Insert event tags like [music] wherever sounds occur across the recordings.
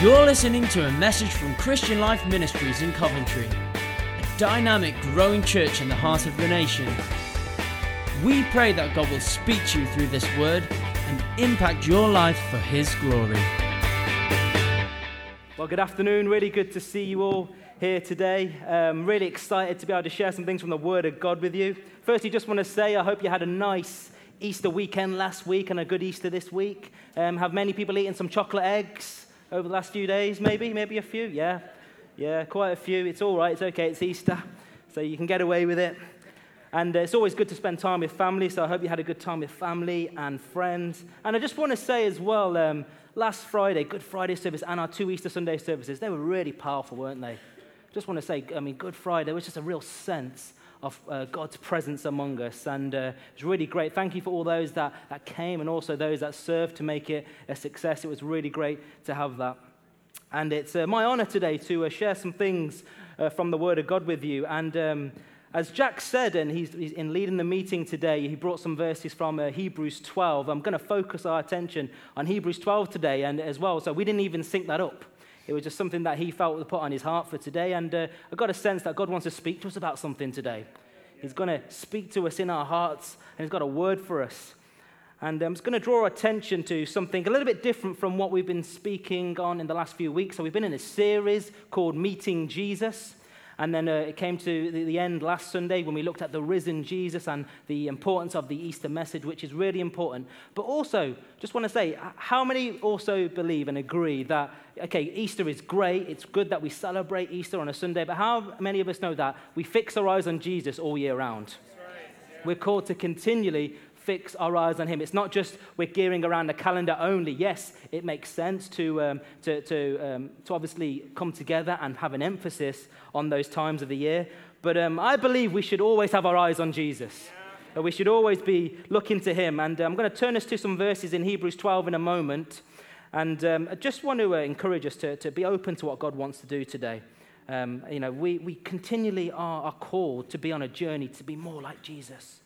You're listening to a message from Christian Life Ministries in Coventry, a dynamic, growing church in the heart of the nation. We pray that God will speak to you through this word and impact your life for His glory. Well, good afternoon. Really good to see you all here today. Um, really excited to be able to share some things from the Word of God with you. Firstly, just want to say I hope you had a nice Easter weekend last week and a good Easter this week. Um, have many people eaten some chocolate eggs over the last few days? Maybe, maybe a few. Yeah, yeah, quite a few. It's all right. It's okay. It's Easter, so you can get away with it. And uh, it's always good to spend time with family, so I hope you had a good time with family and friends. And I just want to say as well, um, last Friday, Good Friday service, and our two Easter Sunday services, they were really powerful, weren't they? Just want to say, I mean, Good Friday was just a real sense of uh, God's presence among us. And uh, it was really great. Thank you for all those that, that came and also those that served to make it a success. It was really great to have that. And it's uh, my honor today to uh, share some things uh, from the Word of God with you. And um, as Jack said, and he's, he's, in leading the meeting today, he brought some verses from uh, Hebrews 12. I'm going to focus our attention on Hebrews 12 today and as well. So we didn't even sync that up. It was just something that he felt to put on his heart for today. And uh, I got a sense that God wants to speak to us about something today. He's going to speak to us in our hearts, and He's got a word for us. And I'm just going to draw attention to something a little bit different from what we've been speaking on in the last few weeks. So, we've been in a series called Meeting Jesus. And then uh, it came to the, the, end last Sunday when we looked at the risen Jesus and the importance of the Easter message, which is really important. But also, just want to say, how many also believe and agree that, okay, Easter is great, it's good that we celebrate Easter on a Sunday, but how many of us know that we fix our eyes on Jesus all year round? We're called to continually fix our eyes on Him. It's not just we're gearing around the calendar only. Yes, it makes sense to, um, to, to, um, to obviously come together and have an emphasis on those times of the year. But um, I believe we should always have our eyes on Jesus. Yeah. We should always be looking to Him. And uh, I'm going to turn us to some verses in Hebrews 12 in a moment. And um, I just want to uh, encourage us to, to be open to what God wants to do today. Um, you know, we, we continually are, are called to be on a journey to be more like Jesus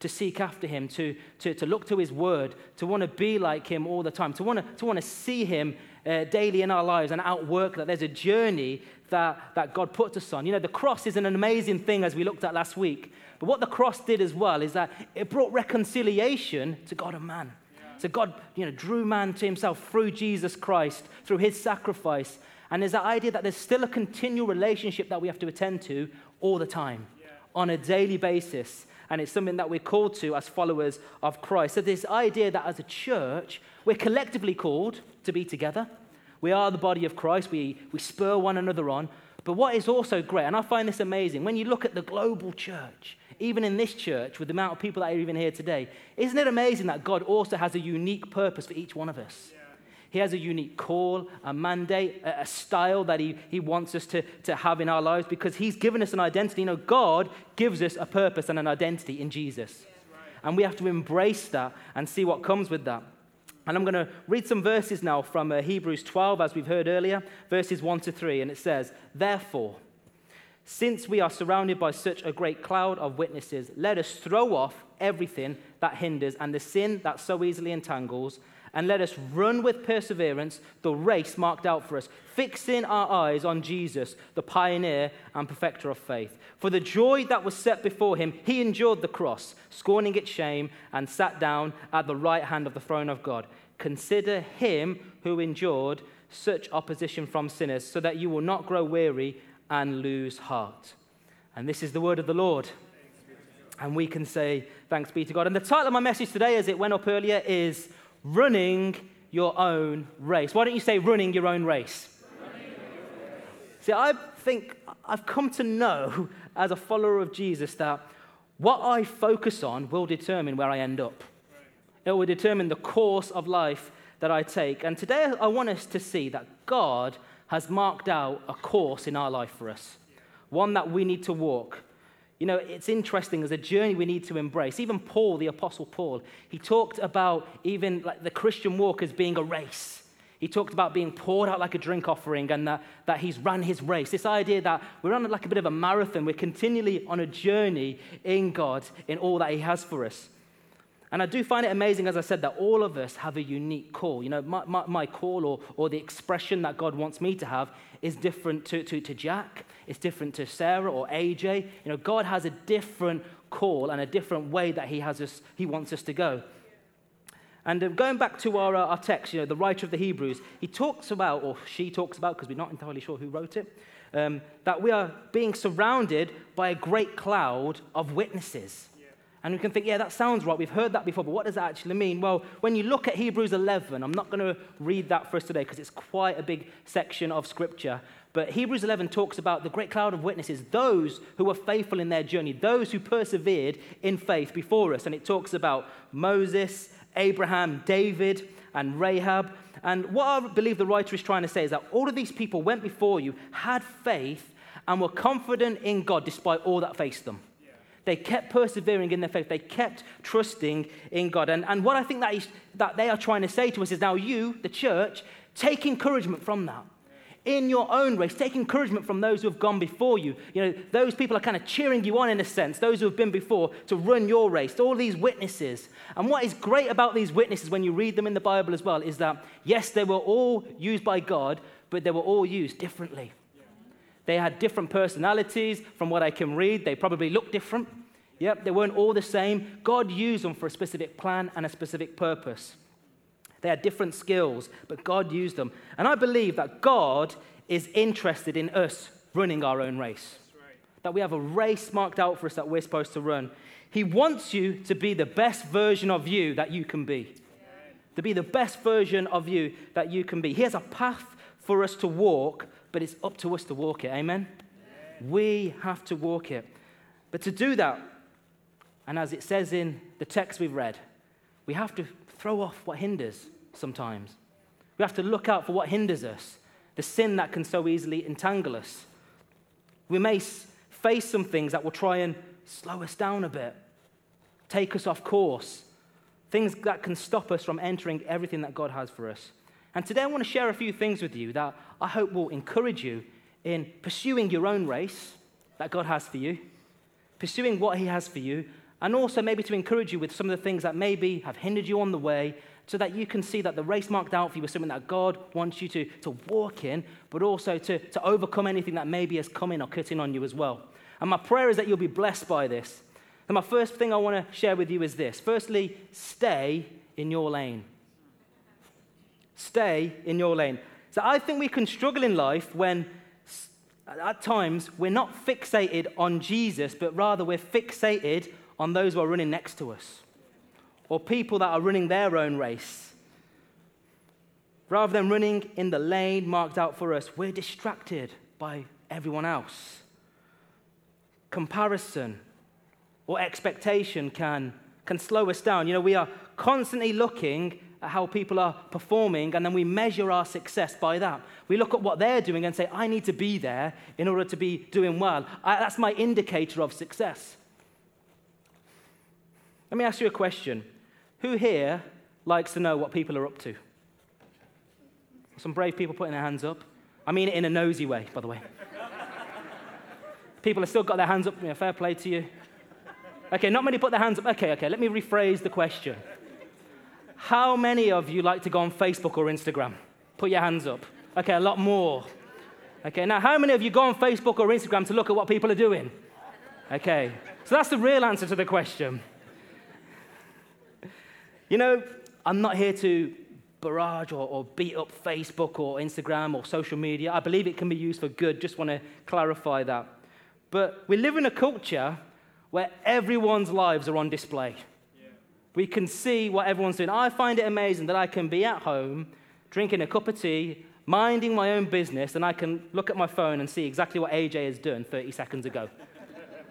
to seek after him, to, to, to look to his word, to want to be like him all the time, to want to, to, want to see him uh, daily in our lives and outwork that. There's a journey that, that God puts us on. You know, the cross is an amazing thing as we looked at last week. But what the cross did as well is that it brought reconciliation to God and man. So God, you know, drew man to himself through Jesus Christ, through his sacrifice. And there's that idea that there's still a continual relationship that we have to attend to all the time, yeah. on a daily basis and it's something that we're called to as followers of Christ. So, this idea that as a church, we're collectively called to be together. We are the body of Christ, we, we spur one another on. But what is also great, and I find this amazing, when you look at the global church, even in this church, with the amount of people that are even here today, isn't it amazing that God also has a unique purpose for each one of us? He has a unique call, a mandate, a, style that he, he wants us to, to have in our lives because He's given us an identity. You know, God gives us a purpose and an identity in Jesus. And we have to embrace that and see what comes with that. And I'm going to read some verses now from uh, Hebrews 12, as we've heard earlier, verses 1 to 3. And it says, Therefore, since we are surrounded by such a great cloud of witnesses, let us throw off everything that hinders and the sin that so easily entangles and let us run with perseverance the race marked out for us, fixing our eyes on Jesus, the pioneer and perfecter of faith. For the joy that was set before him, he endured the cross, scorning its shame, and sat down at the right hand of the throne of God. Consider him who endured such opposition from sinners, so that you will not grow weary and lose heart. And this is the word of the Lord. And we can say, Thanks be to God. And the title of my message today, as it went up earlier, is running your own race. Why don't you say running your own race? See, I think I've come to know as a follower of Jesus that what I focus on will determine where I end up. It will determine the course of life that I take. And today I want us to see that God has marked out a course in our life for us, one that we need to walk. You know, it's interesting. There's a journey we need to embrace. Even Paul, the Apostle Paul, he talked about even like the Christian walk as being a race. He talked about being poured out like a drink offering and that, that he's run his race. This idea that we're on like a bit of a marathon. We're continually on a journey in God in all that he has for us. And I do find it amazing, as I said, that all of us have a unique call. You know, my, my, my call or, or the expression that God wants me to have is different to, to, to Jack, it's different to Sarah or AJ. You know, God has a different call and a different way that He, has us, he wants us to go. And uh, going back to our, uh, our text, you know, the writer of the Hebrews, he talks about, or she talks about, because we're not entirely sure who wrote it, um, that we are being surrounded by a great cloud of witnesses. And we can think, yeah, that sounds right. We've heard that before, but what does that actually mean? Well, when you look at Hebrews 11, I'm not going to read that for us today because it's quite a big section of scripture. But Hebrews 11 talks about the great cloud of witnesses, those who were faithful in their journey, those who persevered in faith before us. And it talks about Moses, Abraham, David, and Rahab. And what I believe the writer is trying to say is that all of these people went before you, had faith, and were confident in God despite all that faced them. They kept persevering in their faith. They kept trusting in God. And, and what I think that, is, that they are trying to say to us is now, you, the church, take encouragement from that. In your own race, take encouragement from those who have gone before you. You know, those people are kind of cheering you on in a sense, those who have been before, to run your race. All these witnesses. And what is great about these witnesses when you read them in the Bible as well is that, yes, they were all used by God, but they were all used differently. They had different personalities from what I can read. They probably looked different. Yep, they weren't all the same. God used them for a specific plan and a specific purpose. They had different skills, but God used them. And I believe that God is interested in us running our own race. That we have a race marked out for us that we're supposed to run. He wants you to be the best version of you that you can be. To be the best version of you that you can be. He has a path for us to walk but it's up to us to walk it. Amen? We have to walk it. But to do that, and as it says in the text we've read, we have to throw off what hinders sometimes. We have to look out for what hinders us, the sin that can so easily entangle us. We may face some things that will try and slow us down a bit, take us off course, things that can stop us from entering everything that God has for us. And today I want to share a few things with you that I hope will encourage you in pursuing your own race that God has for you, pursuing what He has for you, and also maybe to encourage you with some of the things that maybe have hindered you on the way so that you can see that the race marked out for you is something that God wants you to, to walk in, but also to, to overcome anything that maybe has come in or cut in on you as well. And my prayer is that you'll be blessed by this. And my first thing I want to share with you is this firstly, stay in your lane. Stay in your lane. So I think we can struggle in life when at times we're not fixated on Jesus, but rather we're fixated on those who are running next to us or people that are running their own race. Rather than running in the lane marked out for us, we're distracted by everyone else. Comparison or expectation can, can slow us down. You know, we are constantly looking how people are performing, and then we measure our success by that. We look at what they're doing and say, I need to be there in order to be doing well. I, that's my indicator of success. Let me ask you a question Who here likes to know what people are up to? Some brave people putting their hands up. I mean it in a nosy way, by the way. people have still got their hands up. Yeah, fair play to you. Okay, not many put their hands up. Okay, okay, let me rephrase the question. How many of you like to go on Facebook or Instagram? Put your hands up. Okay, a lot more. Okay, now how many of you go on Facebook or Instagram to look at what people are doing? Okay, so that's the real answer to the question. You know, I'm not here to barrage or, or, beat up Facebook or Instagram or social media. I believe it can be used for good. Just want to clarify that. But we live in a culture where everyone's lives are on display. We can see what everyone's doing. I find it amazing that I can be at home, drinking a cup of tea, minding my own business, and I can look at my phone and see exactly what AJ has done 30 seconds ago.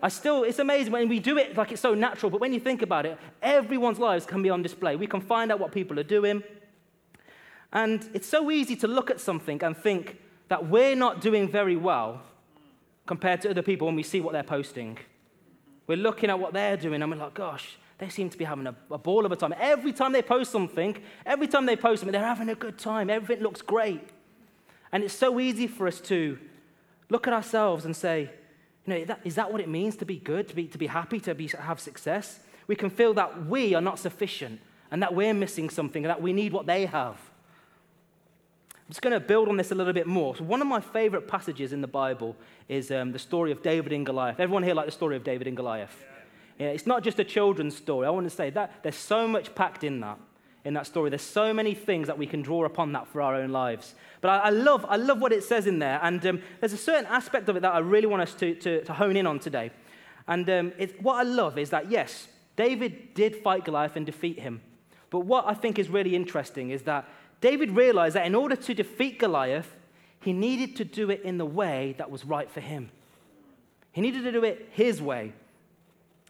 I still, it's amazing when we do it like it's so natural, but when you think about it, everyone's lives can be on display. We can find out what people are doing. And it's so easy to look at something and think that we're not doing very well compared to other people when we see what they're posting. We're looking at what they're doing and we're like, gosh, they seem to be having a, a, ball of a time. Every time they post something, every time they post something, they're having a good time. Everything looks great. And it's so easy for us to look at ourselves and say, you know, is that what it means to be good, to be, to be happy, to be, have success? We can feel that we are not sufficient and that we're missing something and that we need what they have. I'm just going to build on this a little bit more. So, one of my favorite passages in the Bible is um, the story of David and Goliath. Everyone here like the story of David and Goliath? Yeah. Yeah. it's not just a children's story. I want to say that there's so much packed in that. In that story, there's so many things that we can draw upon that for our own lives. But I, I love, I love what it says in there, and um, there's a certain aspect of it that I really want us to, to, to hone in on today. And um, what I love is that yes, David did fight Goliath and defeat him. But what I think is really interesting is that David realized that in order to defeat Goliath, he needed to do it in the way that was right for him. He needed to do it his way.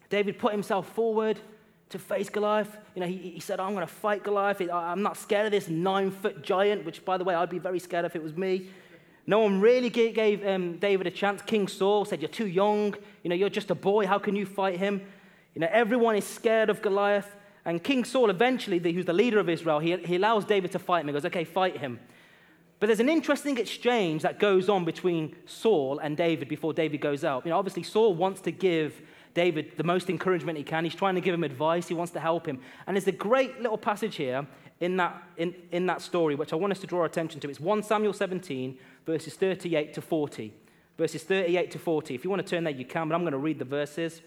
David put himself forward to face Goliath. You know, he, he said, I'm going to fight Goliath. I'm not scared of this nine foot giant, which, by the way, I'd be very scared if it was me. No one really gave um, David a chance. King Saul said, You're too young. You know, you're just a boy. How can you fight him? You know, everyone is scared of Goliath. And King Saul, eventually, who's the leader of Israel, he, he allows David to fight him. He goes, okay, fight him. But there's an interesting exchange that goes on between Saul and David before David goes out. You know, obviously, Saul wants to give David the most encouragement he can. He's trying to give him advice, he wants to help him. And there's a great little passage here in that, in, in that story, which I want us to draw our attention to. It's 1 Samuel 17, verses 38 to 40. Verses 38 to 40. If you want to turn there, you can, but I'm going to read the verses.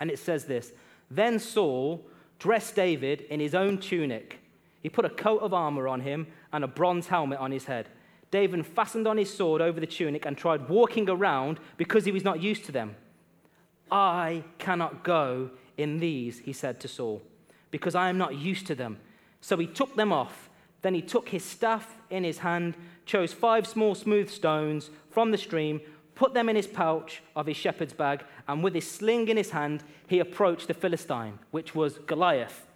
And it says this Then Saul dressed David in his own tunic. He put a coat of armor on him and a bronze helmet on his head. David fastened on his sword over the tunic and tried walking around because he was not used to them. I cannot go in these, he said to Saul, because I am not used to them. So he took them off. Then he took his staff in his hand, chose five small smooth stones from the stream, put them in his pouch of his shepherd's bag, and with his sling in his hand, he approached the Philistine, which was Goliath.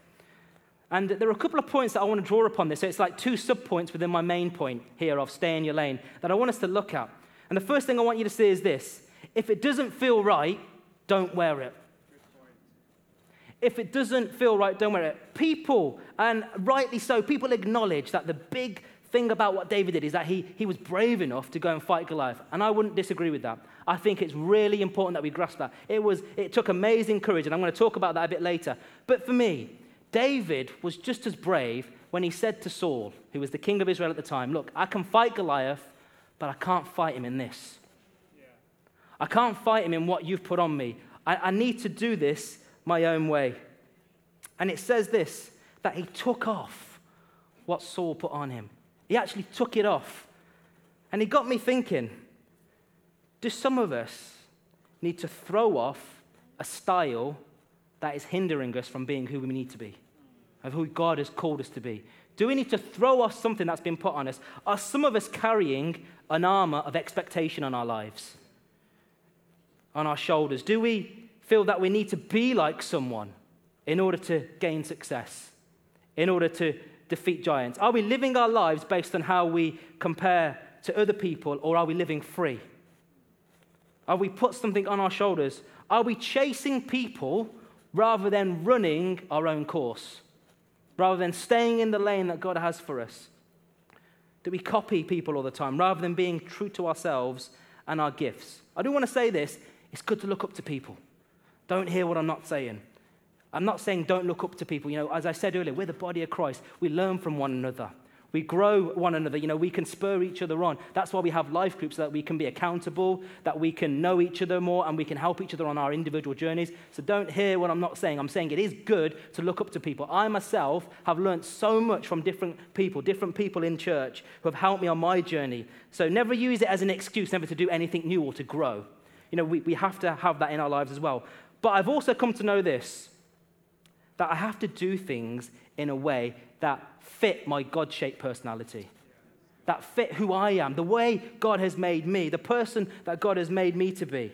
And there are a couple of points that I want to draw upon this. So it's like two subpoints within my main point here of stay in your lane that I want us to look at. And the first thing I want you to see is this if it doesn't feel right, don't wear it. If it doesn't feel right, don't wear it. People, and rightly so, people acknowledge that the big thing about what David did is that he, he was brave enough to go and fight Goliath. And I wouldn't disagree with that. I think it's really important that we grasp that. It, was, it took amazing courage, and I'm going to talk about that a bit later. But for me, David was just as brave when he said to Saul, who was the king of Israel at the time, Look, I can fight Goliath, but I can't fight him in this. I can't fight him in what you've put on me. I, I need to do this my own way. And it says this that he took off what Saul put on him. He actually took it off. And it got me thinking do some of us need to throw off a style that is hindering us from being who we need to be, of who God has called us to be? Do we need to throw off something that's been put on us? Are some of us carrying an armor of expectation on our lives, on our shoulders? Do we feel that we need to be like someone in order to gain success, in order to defeat giants? Are we living our lives based on how we compare to other people, or are we living free? Are we put something on our shoulders? Are we chasing people rather than running our own course? Rather than staying in the lane that God has for us? Do we copy people all the time rather than being true to ourselves and our gifts? I do want to say this it's good to look up to people. Don't hear what I'm not saying. I'm not saying don't look up to people. You know, as I said earlier, we're the body of Christ. We learn from one another. We grow one another. You know, we can spur each other on. That's why we have life groups so that we can be accountable, that we can know each other more, and we can help each other on our individual journeys. So don't hear what I'm not saying. I'm saying it is good to look up to people. I myself have learned so much from different people, different people in church who have helped me on my journey. So never use it as an excuse never to do anything new or to grow. You know, we, we have to have that in our lives as well. But I've also come to know this that I have to do things in a way that fit my God shaped personality, that fit who I am, the way God has made me, the person that God has made me to be.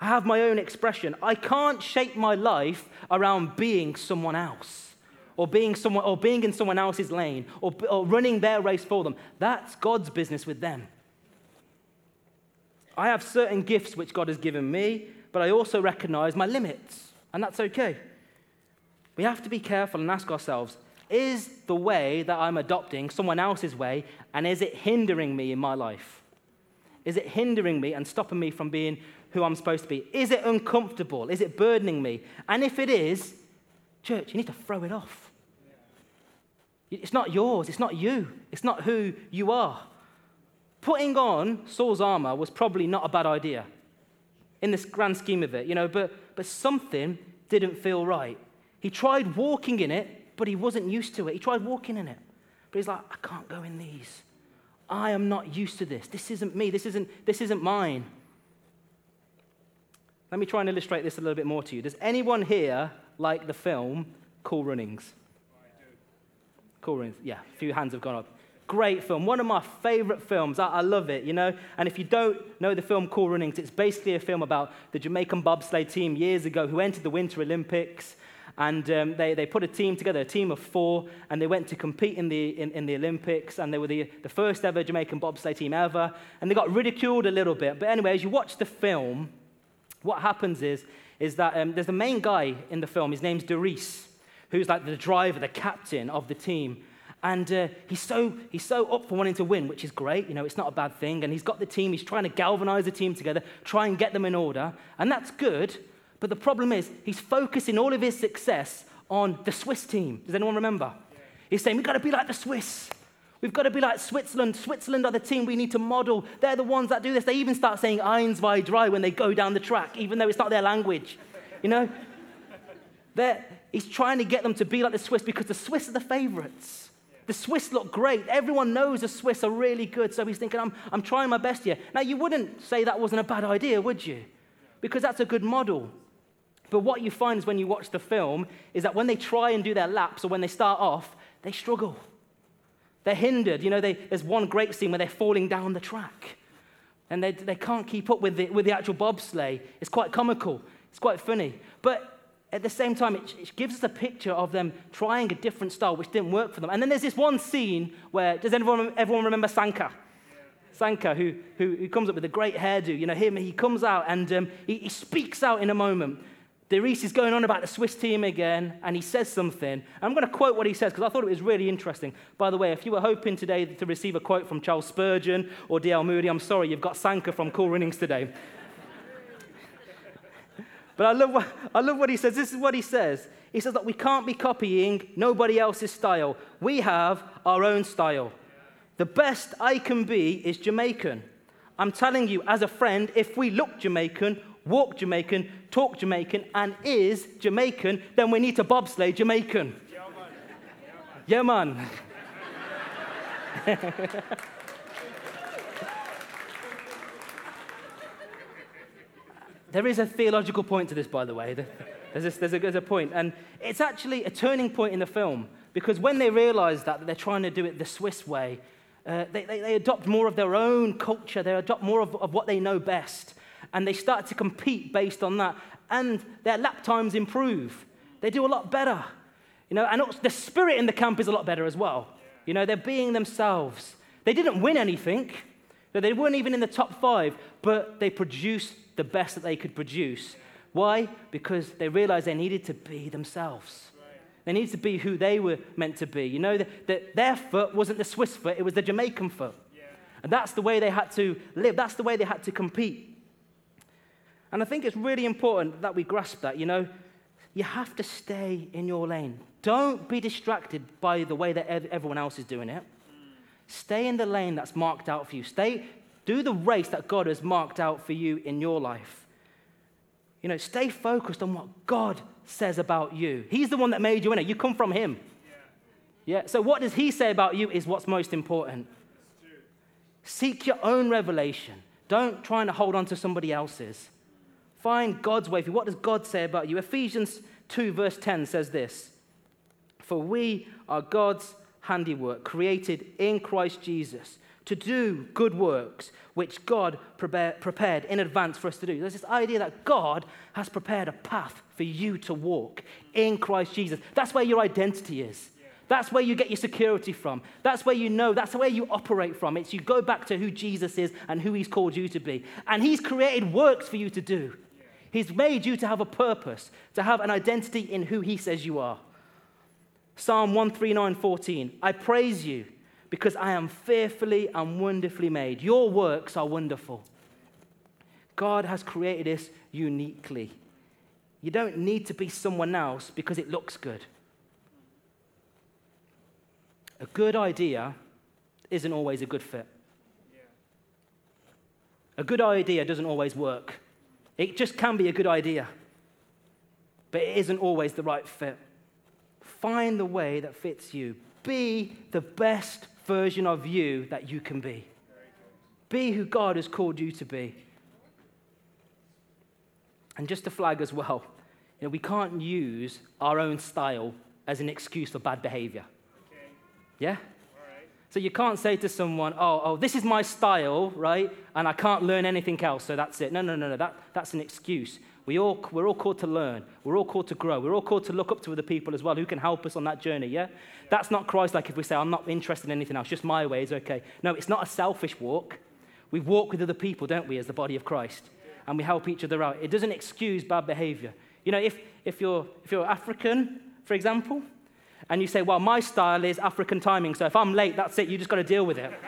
I have my own expression. I can't shape my life around being someone else or being, someone, or being in someone else's lane or, or running their race for them. That's God's business with them. I have certain gifts which God has given me, but I also recognize my limits, and that's okay. We have to be careful and ask ourselves is the way that I'm adopting someone else's way, and is it hindering me in my life? Is it hindering me and stopping me from being who I'm supposed to be? Is it uncomfortable? Is it burdening me? And if it is, church, you need to throw it off. It's not yours, it's not you, it's not who you are. Putting on Saul's armor was probably not a bad idea in this grand scheme of it, you know, but, but something didn't feel right. He tried walking in it, but he wasn't used to it. He tried walking in it, but he's like, I can't go in these. I am not used to this. This isn't me. This isn't, this isn't mine. Let me try and illustrate this a little bit more to you. Does anyone here like the film Cool Runnings? Cool Runnings. Yeah, a few hands have gone up. Great film. One of my favorite films. I, I, love it, you know. And if you don't know the film Cool Runnings, it's basically a film about the Jamaican bobsleigh team years ago who entered the Winter Olympics. And um, they, they put a team together, a team of four, and they went to compete in the, in, in the Olympics. And they were the, the first ever Jamaican bobsleigh team ever. And they got ridiculed a little bit. But anyway, as you watch the film, what happens is, is that um, there's the main guy in the film. His name's Derice who's like the driver, the captain of the team. And uh, he's, so, he's so up for wanting to win, which is great. You know, it's not a bad thing. And he's got the team. He's trying to galvanize the team together, try and get them in order. And that's good. But the problem is, he's focusing all of his success on the Swiss team. Does anyone remember? He's saying, we've got to be like the Swiss. We've got to be like Switzerland. Switzerland are the team we need to model. They're the ones that do this. They even start saying Eins, zwei, drei when they go down the track, even though it's not their language. You know? They're, he's trying to get them to be like the Swiss because the Swiss are the favorites. The Swiss look great. Everyone knows the Swiss are really good. So he's thinking, I'm, I'm trying my best here. Now, you wouldn't say that wasn't a bad idea, would you? Because that's a good model. But what you find is when you watch the film is that when they try and do their laps or when they start off, they struggle. They're hindered. You know, they, there's one great scene where they're falling down the track and they, they can't keep up with the, with the actual bobsleigh. It's quite comical, it's quite funny. But at the same time, it, it, gives us a picture of them trying a different style, which didn't work for them. And then there's this one scene where, does everyone, everyone remember Sanka? Sanka, who, who, who, comes up with a great hairdo. You know, him, he comes out and um, he, he, speaks out in a moment. Derice is going on about the Swiss team again, and he says something. I'm going to quote what he says because I thought it was really interesting. By the way, if you were hoping today to receive a quote from Charles Spurgeon or D.L. Moody, I'm sorry, you've got Sanka from Cool Runnings today. But I love, what, [laughs] I love what he says. This is what he says. He says that we can't be copying nobody else's style. We have our own style. The best I can be is Jamaican. I'm telling you, as a friend, if we look Jamaican, walk Jamaican, talk Jamaican, and is Jamaican, then we need to bobsleigh Jamaican. Yeah, man. Yeah, man. [laughs] There is a theological point to this, by the way. There's, this, there's, a, there's a point. And it's actually a turning point in the film because when they realize that, that they're trying to do it the Swiss way, uh, they, they, they, adopt more of their own culture, they adopt more of, of what they know best, and they start to compete based on that. And their lap times improve. They do a lot better. You know, and the spirit in the camp is a lot better as well. You know, they're being themselves. They didn't win anything. They weren't even in the top five, but they produced the best that they could produce. Why? Because they realized they needed to be themselves. They needed to be who they were meant to be. You know, that, that their foot wasn't the Swiss foot, it was the Jamaican foot. Yeah. And that's the way they had to live, that's the way they had to compete. And I think it's really important that we grasp that. You know, you have to stay in your lane. Don't be distracted by the way that everyone else is doing it. Stay in the lane that's marked out for you. Stay, do the race that God has marked out for you in your life. You know, stay focused on what God says about you. He's the one that made you in it. You come from Him. Yeah. yeah. So, what does He say about you is what's most important. Seek your own revelation. Don't try and hold on to somebody else's. Find God's way for you. What does God say about you? Ephesians 2, verse 10 says this For we are God's handiwork, created in Christ Jesus to do good works which God prepared in advance for us to do. There's this idea that God has prepared a path for you to walk in Christ Jesus. That's where your identity is. That's where you get your security from. That's where you know, that's where you operate from. It's you go back to who Jesus is and who he's called you to be. And he's created works for you to do. He's made you to have a purpose, to have an identity in who he says you are. Psalm 139:14. I praise you because I am fearfully and wonderfully made. Your works are wonderful. God has created us uniquely. You don't need to be someone else because it looks good. A good idea isn't always a good fit. A good idea doesn't always work. It just can be a good idea, but it isn't always the right fit. Find the way that fits you. Be the best version of you that you can be. Be who God has called you to be. And just to flag as well, you know, we can't use our own style as an excuse for bad behavior. Okay. Yeah? So you can't say to someone, oh, oh, this is my style, right? And I can't learn anything else, so that's it. No, no, no, no. That, that's an excuse. We all, we're all called to learn. We're all called to grow. We're all called to look up to other people as well who can help us on that journey, yeah? That's not Christ like if we say, I'm not interested in anything else, just my way is okay. No, it's not a selfish walk. We walk with other people, don't we, as the body of Christ? And we help each other out. It doesn't excuse bad behavior. You know, if, if, you're, if you're African, for example, and you say, well, my style is African timing, so if I'm late, that's it, you just got to deal with it. [laughs]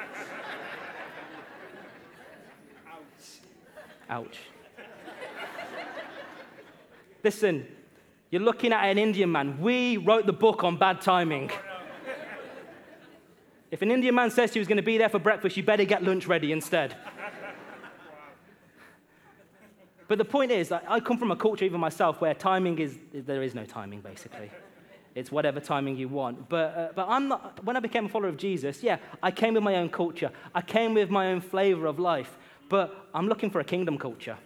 Ouch. Ouch. Listen, you're looking at an Indian man. We wrote the book on bad timing. If an Indian man says you he's going to be there for breakfast, you better get lunch ready instead. But the point is, I come from a culture, even myself, where timing is, there is no timing, basically. It's whatever timing you want. But, uh, but I'm not, when I became a follower of Jesus, yeah, I came with my own culture. I came with my own flavor of life. But I'm looking for a kingdom culture.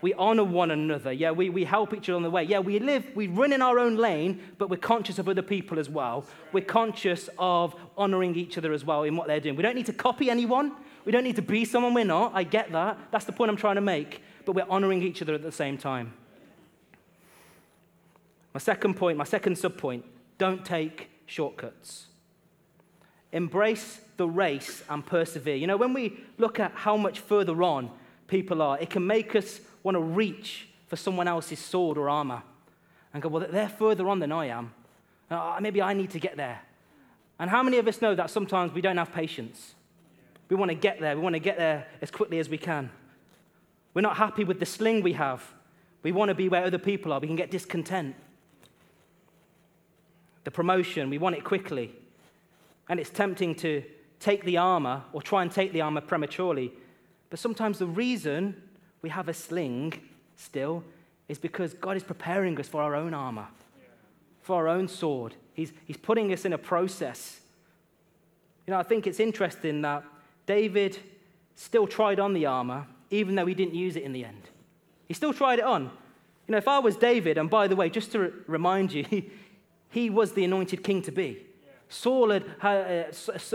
We honor one another. Yeah, we, we help each other on the way. Yeah, we live, we run in our own lane, but we're conscious of other people as well. We're conscious of honoring each other as well in what they're doing. We don't need to copy anyone. We don't need to be someone we're not. I get that. That's the point I'm trying to make. But we're honoring each other at the same time. My second point, my second subpoint don't take shortcuts. Embrace the race and persevere. You know, when we look at how much further on people are, it can make us want to reach for someone else's sword or armor and go, well, they're further on than I am. Uh, maybe I need to get there. And how many of us know that sometimes we don't have patience? We want to get there. We want to get there as quickly as we can. We're not happy with the sling we have. We want to be where other people are. We can get discontent the promotion, we want it quickly. And it's tempting to take the armor or try and take the armor prematurely. But sometimes the reason we have a sling still is because God is preparing us for our own armor, for our own sword. He's, he's putting us in a process. You know, I think it's interesting that David still tried on the armor, even though he didn't use it in the end. He still tried it on. You know, if I was David, and by the way, just to remind you, [laughs] He he, was the anointed king to be. Saul had, uh,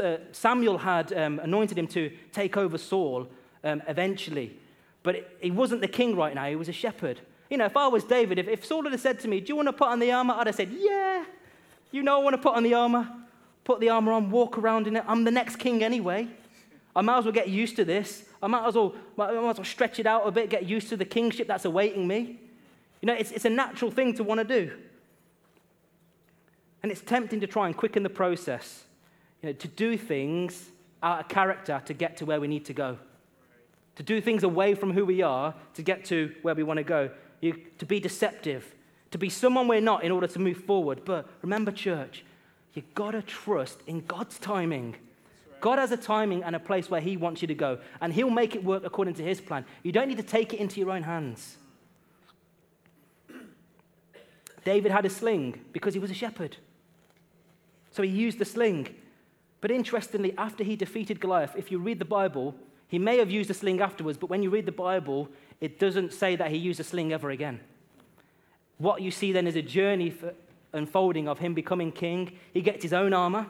uh, Samuel had um, anointed him to take over Saul um, eventually. But he wasn't the king right now, he was a shepherd. You know, if I was David, if, if Saul had said to me, Do you want to put on the armor? I'd have said, Yeah, you know I want to put on the armor. Put the armor on, walk around in it. I'm the next king anyway. I might as well get used to this. I might as well, might as well stretch it out a bit, get used to the kingship that's awaiting me. You know, it's, it's a natural thing to want to do. And it's tempting to try and quicken the process, you know, to do things out of character to get to where we need to go, to do things away from who we are to get to where we want to go, you, to be deceptive, to be someone we're not in order to move forward. But remember, church, you've got to trust in God's timing. God has a timing and a place where He wants you to go, and He'll make it work according to His plan. You don't need to take it into your own hands. [clears throat] David had a sling because he was a shepherd. So he used the sling. But interestingly, after he defeated Goliath, if you read the Bible, he may have used a sling afterwards, but when you read the Bible, it doesn't say that he used a sling ever again. What you see then is a journey for unfolding of him becoming king. He gets his own armor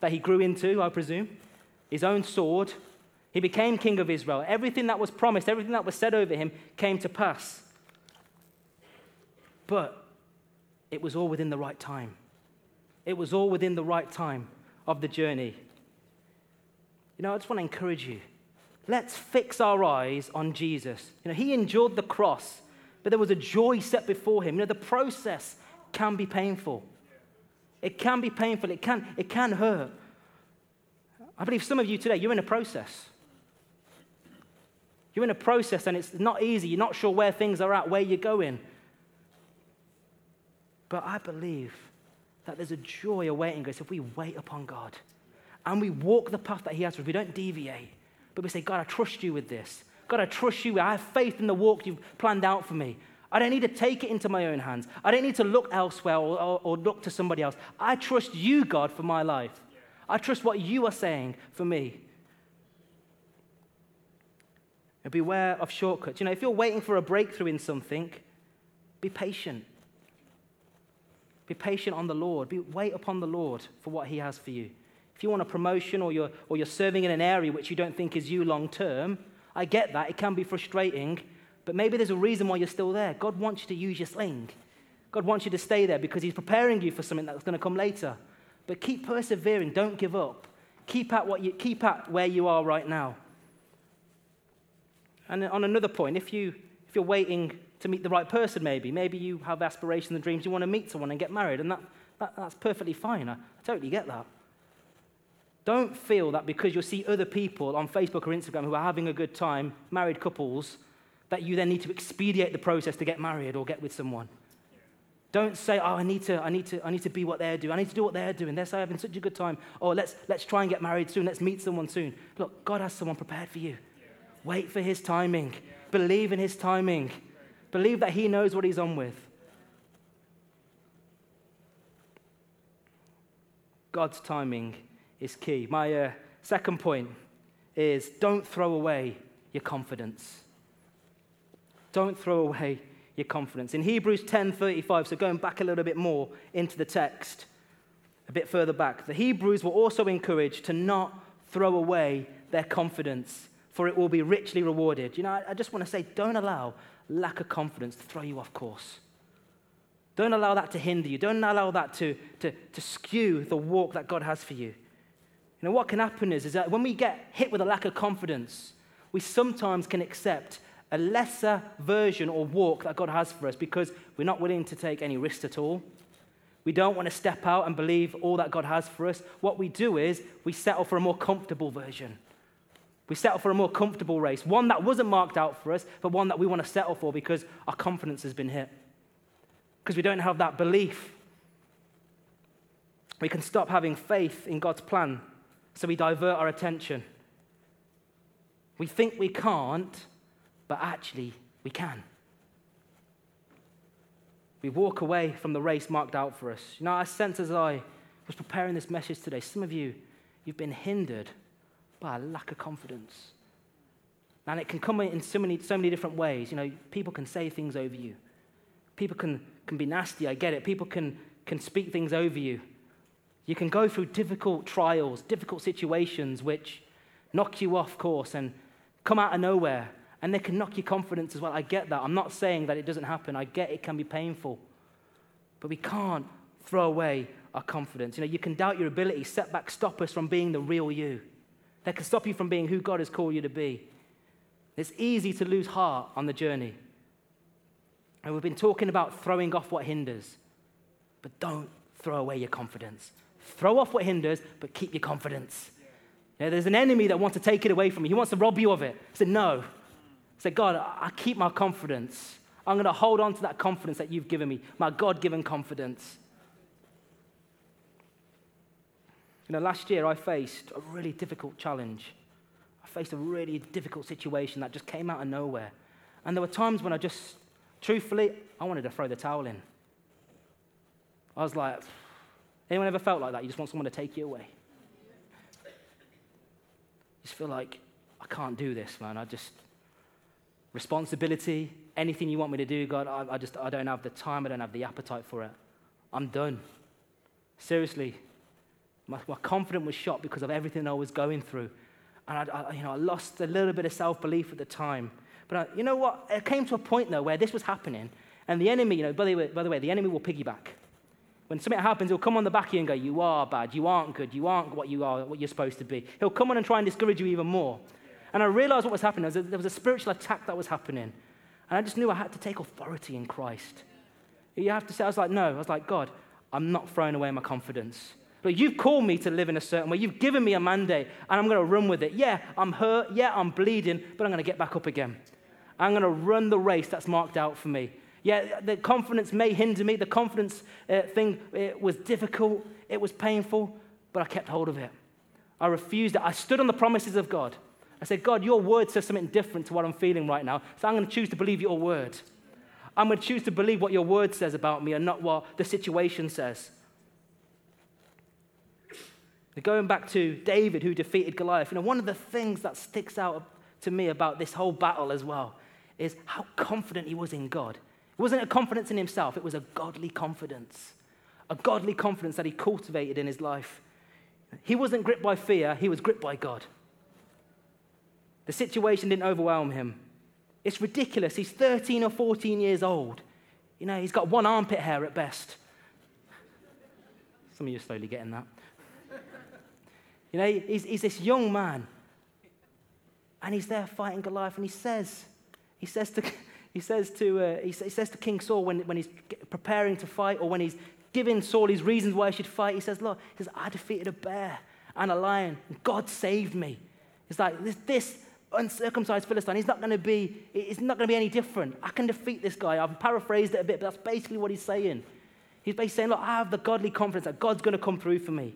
that he grew into, I presume, his own sword. He became king of Israel. Everything that was promised, everything that was said over him came to pass. But it was all within the right time. It was all within the right time of the journey. You know, I just want to encourage you. Let's fix our eyes on Jesus. You know, he endured the cross, but there was a joy set before him. You know, the process can be painful. It can be painful. It can, it can hurt. I believe some of you today, you're in a process. You're in a process and it's not easy. You're not sure where things are at, where you're going. But I believe that there's a joy awaiting us if we wait upon God and we walk the path that He has for us. We don't deviate, but we say, God, I trust you with this. God, I trust you. I have faith in the walk you've planned out for me. I don't need to take it into my own hands. I don't need to look elsewhere or, or, or look to somebody else. I trust you, God, for my life. I trust what you are saying for me. And beware of shortcuts. You know, if you're waiting for a breakthrough in something, be patient. Be patient on the Lord. Be, wait upon the Lord for what He has for you. If you want a promotion or you're, or you're serving in an area which you don't think is you long term, I get that. It can be frustrating, but maybe there's a reason why you're still there. God wants you to use your sling. God wants you to stay there because He's preparing you for something that's going to come later. But keep persevering. Don't give up. Keep at, what you, keep at where you are right now. And on another point, if, you, if you're waiting to meet the right person, maybe, maybe you have aspirations and dreams, you want to meet someone and get married, and that, that that's perfectly fine. I, I totally get that. Don't feel that because you see other people on Facebook or Instagram who are having a good time, married couples, that you then need to expedite the process to get married or get with someone. Don't say, oh, I need, to, I, need to, I need to be what they're doing. I need to do what they're doing. They're saying, having such a good time. Oh, let's, let's try and get married soon. Let's meet someone soon. Look, God has someone prepared for you. Wait for his timing. Believe in his timing. Believe that he knows what he's on with. God's timing is key. My uh, second point is don't throw away your confidence. Don't throw away your confidence. In Hebrews 10:35, so going back a little bit more into the text, a bit further back, the Hebrews were also encouraged to not throw away their confidence, for it will be richly rewarded. You know, I just want to say, don't allow lack of confidence to throw you off course. Don't allow that to hinder you. Don't allow that to, to, to skew the walk that God has for you. You know, what can happen is, is that when we get hit with a lack of confidence, we sometimes can accept a lesser version or walk that God has for us because we're not willing to take any risks at all. We don't want to step out and believe all that God has for us. What we do is we settle for a more comfortable version. We settle for a more comfortable race, one that wasn't marked out for us, but one that we want to settle for because our confidence has been hit. Because we don't have that belief. We can stop having faith in God's plan so we divert our attention. We think we can't, but actually we can. We walk away from the race marked out for us. You know, I sense as I was preparing this message today, some of you, you've been hindered by a lack of confidence. And it can come in so many, so many different ways. You know, people can say things over you. People can, can be nasty, I get it. People can, can speak things over you. You can go through difficult trials, difficult situations which knock you off course and come out of nowhere. And they can knock your confidence as well. I get that. I'm not saying that it doesn't happen. I get it can be painful. But we can't throw away our confidence. You know, you can doubt your ability, setbacks stop us from being the real you. That can stop you from being who God has called you to be. It's easy to lose heart on the journey. And we've been talking about throwing off what hinders. But don't throw away your confidence. Throw off what hinders, but keep your confidence. You know, there's an enemy that wants to take it away from you. He wants to rob you of it. I said, no. I said, God, I keep my confidence. I'm going to hold on to that confidence that you've given me, my God given confidence. You know, last year I faced a really difficult challenge. I faced a really difficult situation that just came out of nowhere. And there were times when I just, truthfully, I wanted to throw the towel in. I was like, Anyone ever felt like that? You just want someone to take you away. You just feel like, I can't do this, man. I just, responsibility, anything you want me to do, God, I, I just, I don't have the time, I don't have the appetite for it. I'm done. Seriously, my, my confidence was shot because of everything I was going through. And I, I you know, I lost a little bit of self belief at the time. But I, you know what? It came to a point, though, where this was happening. And the enemy, you know, by the way, by the, way the enemy will piggyback. When something happens, he'll come on the back of you and go, You are bad. You aren't good. You aren't what you are, what you're supposed to be. He'll come on and try and discourage you even more. And I realized what was happening. There was a spiritual attack that was happening. And I just knew I had to take authority in Christ. You have to say, I was like, No. I was like, God, I'm not throwing away my confidence. Look, you've called me to live in a certain way. You've given me a mandate, and I'm going to run with it. Yeah, I'm hurt. Yeah, I'm bleeding, but I'm going to get back up again. I'm going to run the race that's marked out for me. Yeah, the confidence may hinder me. The confidence uh, thing it was difficult. It was painful, but I kept hold of it. I refused it. I stood on the promises of God. I said, God, your word says something different to what I'm feeling right now. So I'm going to choose to believe your word. I'm going to choose to believe what your word says about me and not what the situation says. Going back to David, who defeated Goliath, you know, one of the things that sticks out to me about this whole battle as well is how confident he was in God. It wasn't a confidence in himself, it was a godly confidence. A godly confidence that he cultivated in his life. He wasn't gripped by fear, he was gripped by God. The situation didn't overwhelm him. It's ridiculous. He's 13 or 14 years old. You know, he's got one armpit hair at best. Some of you are slowly getting that. You know, he's, he's this young man. And he's there fighting Goliath. And he says, he says to, he says to, uh, he says to King Saul when, when he's preparing to fight or when he's giving Saul his reasons why he should fight, he says, Look, he says, I defeated a bear and a lion. And God saved me. It's like this, this uncircumcised Philistine, he's not going to be, it's not going to be any different. I can defeat this guy. I've paraphrased it a bit, but that's basically what he's saying. He's basically saying, Look, I have the godly confidence that God's going to come through for me.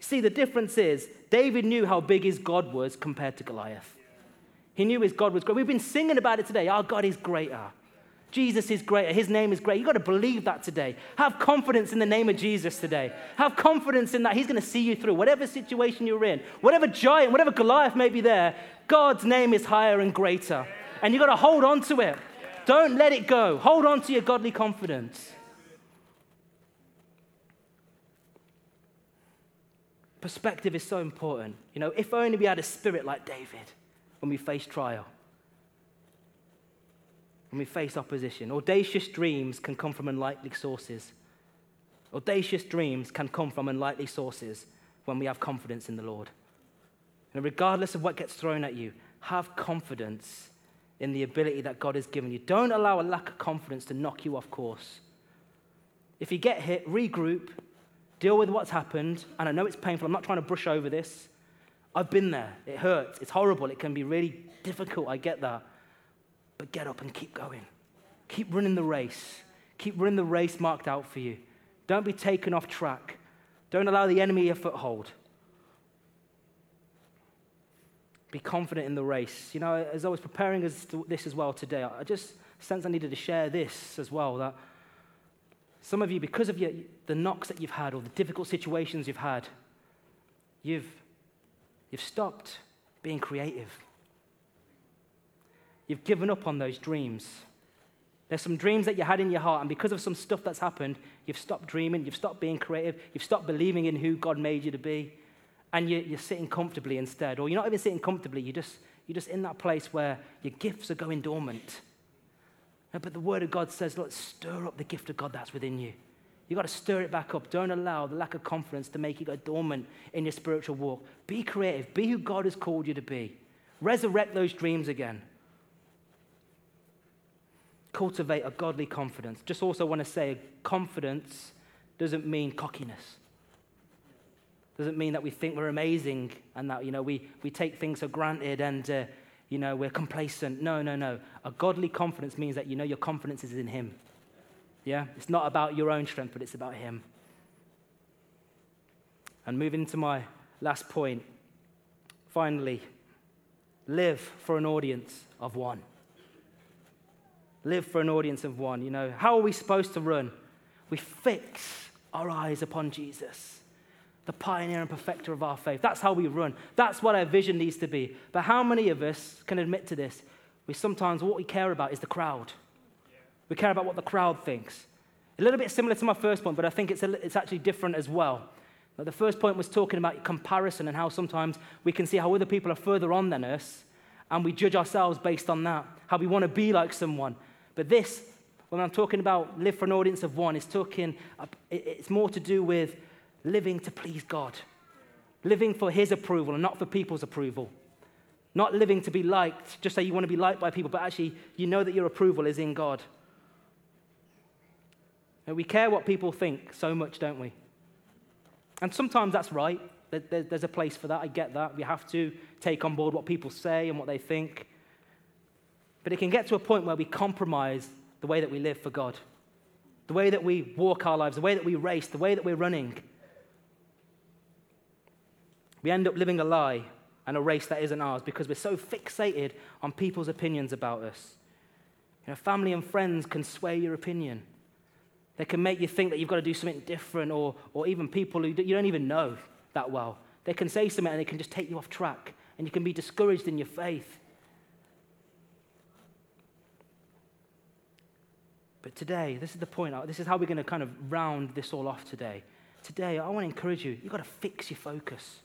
See, the difference is David knew how big his God was compared to Goliath. He knew his God was great. We've been singing about it today. Our God is greater. Jesus is greater. His name is great. You've got to believe that today. Have confidence in the name of Jesus today. Have confidence in that He's going to see you through whatever situation you're in, whatever giant, whatever Goliath may be there. God's name is higher and greater. And you've got to hold on to it. Don't let it go. Hold on to your godly confidence. Perspective is so important. You know, if only we had a spirit like David when we face trial, when we face opposition. Audacious dreams can come from unlikely sources. Audacious dreams can come from unlikely sources when we have confidence in the Lord. And regardless of what gets thrown at you, have confidence in the ability that God has given you. Don't allow a lack of confidence to knock you off course. If you get hit, regroup, deal with what's happened. And I know it's painful. I'm not trying to brush over this. I've been there. It hurts. It's horrible. It can be really difficult. I get that. But get up and keep going. Keep running the race. Keep running the race marked out for you. Don't be taken off track. Don't allow the enemy a foothold. Be confident in the race. You know, as I was preparing this as well today, I just sense I needed to share this as well. That some of you, because of your, the knocks that you've had or the difficult situations you've had, you've, you've stopped being creative. You've given up on those dreams. There's some dreams that you had in your heart, and because of some stuff that's happened, you've stopped dreaming, you've stopped being creative, you've stopped believing in who God made you to be, and you're, you're sitting comfortably instead. Or you're not even sitting comfortably, you're just, you're just in that place where your gifts are going dormant. But the Word of God says, look, stir up the gift of God that's within you. You've got to stir it back up. Don't allow the lack of confidence to make you go dormant in your spiritual walk. Be creative. Be who God has called you to be. Resurrect those dreams again. Cultivate a godly confidence. Just also want to say confidence doesn't mean cockiness. Doesn't mean that we think we're amazing and that, you know, we, we take things for granted and, uh, you know, we're complacent. No, no, no. A godly confidence means that you know your confidence is in Him. Yeah? It's not about your own strength, but it's about Him. And moving to my last point. Finally, live for an audience of one. Live for an audience of one. You know, how are we supposed to run? We fix our eyes upon Jesus the pioneer and perfecter of our faith. That's how we run. That's what our vision needs to be. But how many of us can admit to this? We sometimes, what we care about is the crowd. We care about what the crowd thinks. A little bit similar to my first point, but I think it's, a, it's actually different as well. the first point was talking about comparison and how sometimes we can see how other people are further on than us, and we judge ourselves based on that, how we want to be like someone. But this, when I'm talking about live for an audience of one, it's talking, it's more to do with living to please God, living for His approval and not for people's approval. Not living to be liked, just say you want to be liked by people, but actually you know that your approval is in God. We care what people think so much, don't we? And sometimes that's right. There's a place for that. I get that. We have to take on board what people say and what they think. But it can get to a point where we compromise the way that we live for God, the way that we walk our lives, the way that we race, the way that we're running. We end up living a lie and a race that isn't ours because we're so fixated on people's opinions about us. You know, family and friends can sway your opinion. They can make you think that you've got to do something different, or, or even people who you don't even know that well. They can say something and they can just take you off track, and you can be discouraged in your faith. But today, this is the point. Uh, this is how we're going to kind of round this all off today. Today, I want to encourage you. You've got to fix your focus.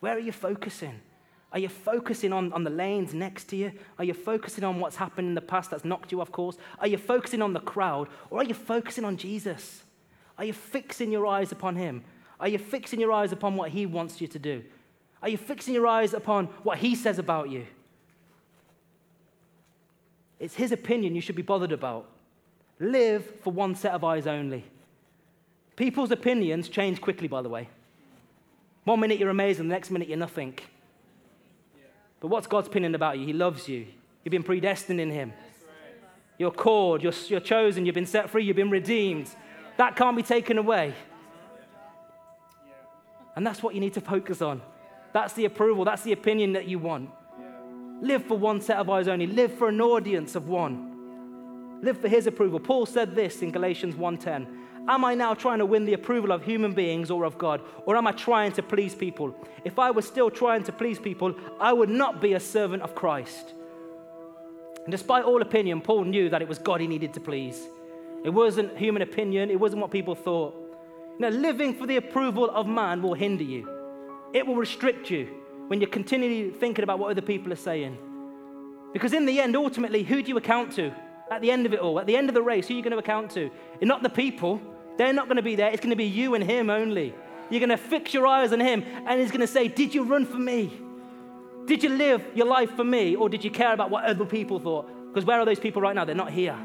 Where are you focusing? Are you focusing on, on the lanes next to you? Are you focusing on what's happened in the past that's knocked you off course? Are you focusing on the crowd? Or are you focusing on Jesus? Are you fixing your eyes upon Him? Are you fixing your eyes upon what He wants you to do? Are you fixing your eyes upon what He says about you? It's His opinion you should be bothered about. Live for one set of eyes only. People's opinions change quickly, by the way. One minute you're amazing, the next minute you're nothing. But what's God's opinion about you? He loves you. You've been predestined in Him. You're called, you're, you're chosen, you've been set free, you've been redeemed. That can't be taken away. And that's what you need to focus on. That's the approval, that's the opinion that you want. Live for one set of eyes only, live for an audience of one. Live for his approval. Paul said this in Galatians 1:10. Am I now trying to win the approval of human beings or of God? Or am I trying to please people? If I was still trying to please people, I would not be a servant of Christ. And despite all opinion, Paul knew that it was God he needed to please. It wasn't human opinion, it wasn't what people thought. Know, living for the approval of man will hinder you, it will restrict you when you're continually thinking about what other people are saying. Because in the end, ultimately, who do you account to? At the end of it all, at the end of the race, who are you going to account to? not the people, they're not going to be there. It's going to be you and Him only. You're going to fix your eyes on Him, and He's going to say, Did you run for me? Did you live your life for me, or did you care about what other people thought? Because where are those people right now? They're not here.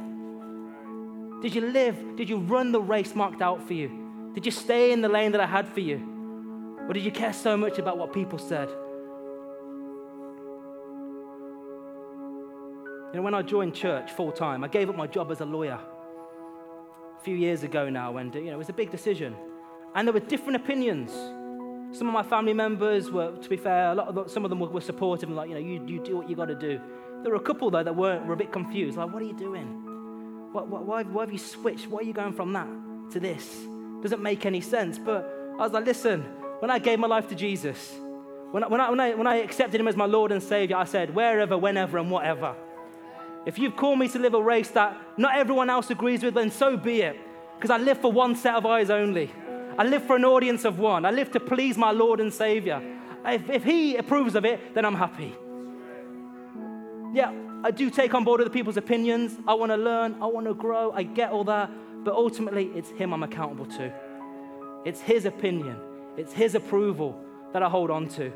Did you live? Did you run the race marked out for you? Did you stay in the lane that I had for you? Or did you care so much about what people said? You know, when I joined church full time, I gave up my job as a lawyer a few years ago now, and you know, it was a big decision. And there were different opinions. Some of my family members were, to be fair, a lot of the, some of them were, were supportive and like, you know, you, you do what you got to do. There were a couple though that weren't, were a bit confused. Like, what are you doing? What, what, why, why have you switched? Why are you going from that to this? Doesn't make any sense. But I was like, listen, when I gave my life to Jesus, when I, when I, when I, when I accepted him as my Lord and Savior, I said, wherever, whenever, and whatever. If you've called me to live a race that not everyone else agrees with, then so be it. Because I live for one set of eyes only. I live for an audience of one. I live to please my Lord and Savior. If, if He approves of it, then I'm happy. Yeah, I do take on board other people's opinions. I want to learn. I want to grow. I get all that. But ultimately, it's Him I'm accountable to. It's His opinion, it's His approval that I hold on to.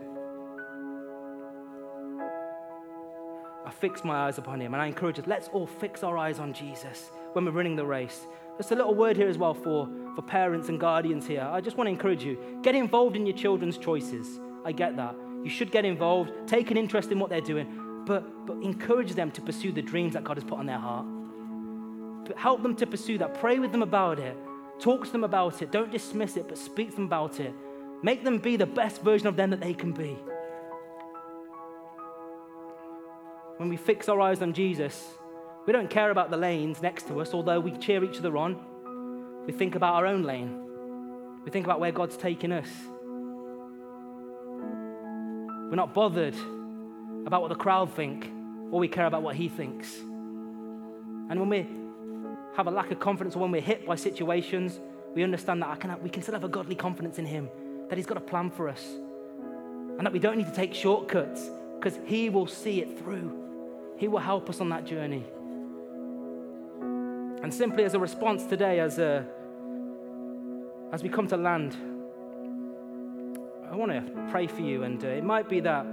I fix my eyes upon him. And I encourage us, let's all fix our eyes on Jesus when we're running the race. Just a little word here as well for, for parents and guardians here. I just want to encourage you get involved in your children's choices. I get that. You should get involved, take an interest in what they're doing, but, but encourage them to pursue the dreams that God has put on their heart. But help them to pursue that. Pray with them about it. Talk to them about it. Don't dismiss it, but speak to them about it. Make them be the best version of them that they can be. When we fix our eyes on Jesus, we don't care about the lanes next to us, although we cheer each other on. We think about our own lane. We think about where God's taking us. We're not bothered about what the crowd think, or we care about what He thinks. And when we have a lack of confidence, or when we're hit by situations, we understand that can, we can still have a godly confidence in Him, that He's got a plan for us, and that we don't need to take shortcuts because He will see it through. He will help us on that journey. And simply as a response today, as, a, as we come to land, I want to pray for you. And uh, it might be that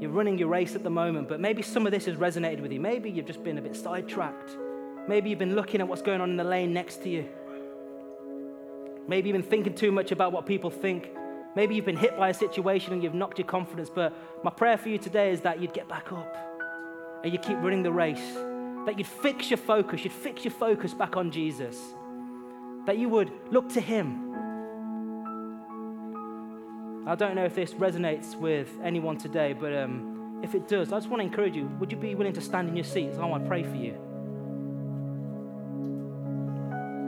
you're running your race at the moment, but maybe some of this has resonated with you. Maybe you've just been a bit sidetracked. Maybe you've been looking at what's going on in the lane next to you. Maybe you've been thinking too much about what people think. Maybe you've been hit by a situation and you've knocked your confidence. But my prayer for you today is that you'd get back up and you keep running the race. That you'd fix your focus, you'd fix your focus back on Jesus. That you would look to Him. I don't know if this resonates with anyone today, but um, if it does, I just want to encourage you would you be willing to stand in your seats? I want to pray for you.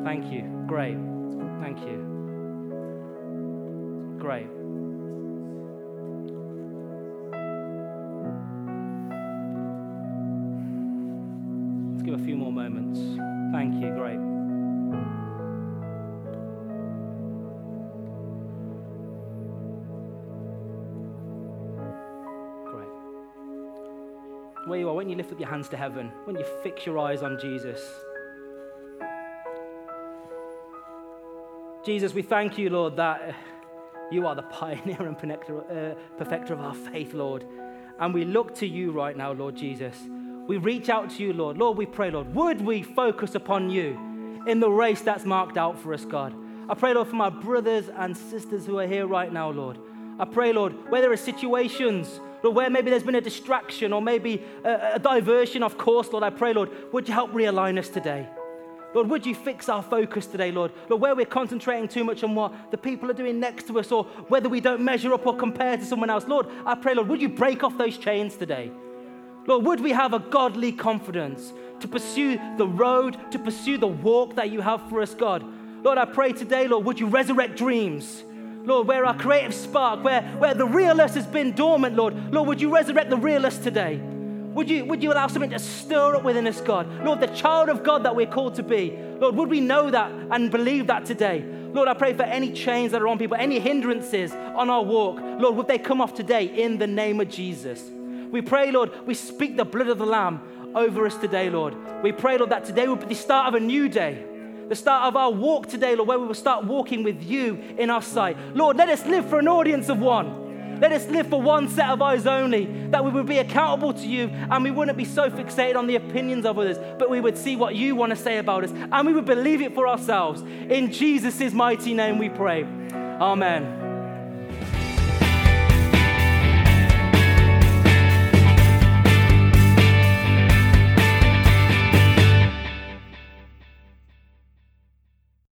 Thank you. Great. Thank you. Great. Moments. Thank you. Great. Great. Where you are, when you lift up your hands to heaven, when you fix your eyes on Jesus, Jesus, we thank you, Lord, that you are the [laughs] pioneer and uh, perfecter of our faith, Lord. And we look to you right now, Lord Jesus. We reach out to you, Lord. Lord, we pray, Lord, would we focus upon you in the race that's marked out for us, God? I pray, Lord, for my brothers and sisters who are here right now, Lord. I pray, Lord, where there are situations, Lord, where maybe there's been a distraction or maybe a, a diversion of course, Lord, I pray, Lord, would you help realign us today? Lord, would you fix our focus today, Lord? Lord, where we're concentrating too much on what the people are doing next to us or whether we don't measure up or compare to someone else. Lord, I pray, Lord, would you break off those chains today? Lord, would we have a godly confidence to pursue the road, to pursue the walk that you have for us, God? Lord, I pray today, Lord, would you resurrect dreams? Lord, where our creative spark, where, where the real us has been dormant, Lord, Lord, would you resurrect the real us today? Would you, would you allow something to stir up within us, God? Lord, the child of God that we're called to be. Lord, would we know that and believe that today? Lord, I pray for any chains that are on people, any hindrances on our walk. Lord, would they come off today in the name of Jesus? We pray, Lord, we speak the blood of the Lamb over us today, Lord. We pray, Lord, that today will be the start of a new day the start of our walk today, Lord, where we will start walking with you in our sight. Lord, let us live for an audience of one. Let us live for one set of eyes only, that we would be accountable to you and we wouldn't be so fixated on the opinions of others, but we would see what you want to say about us and we would believe it for ourselves. In Jesus' mighty name we pray. Amen.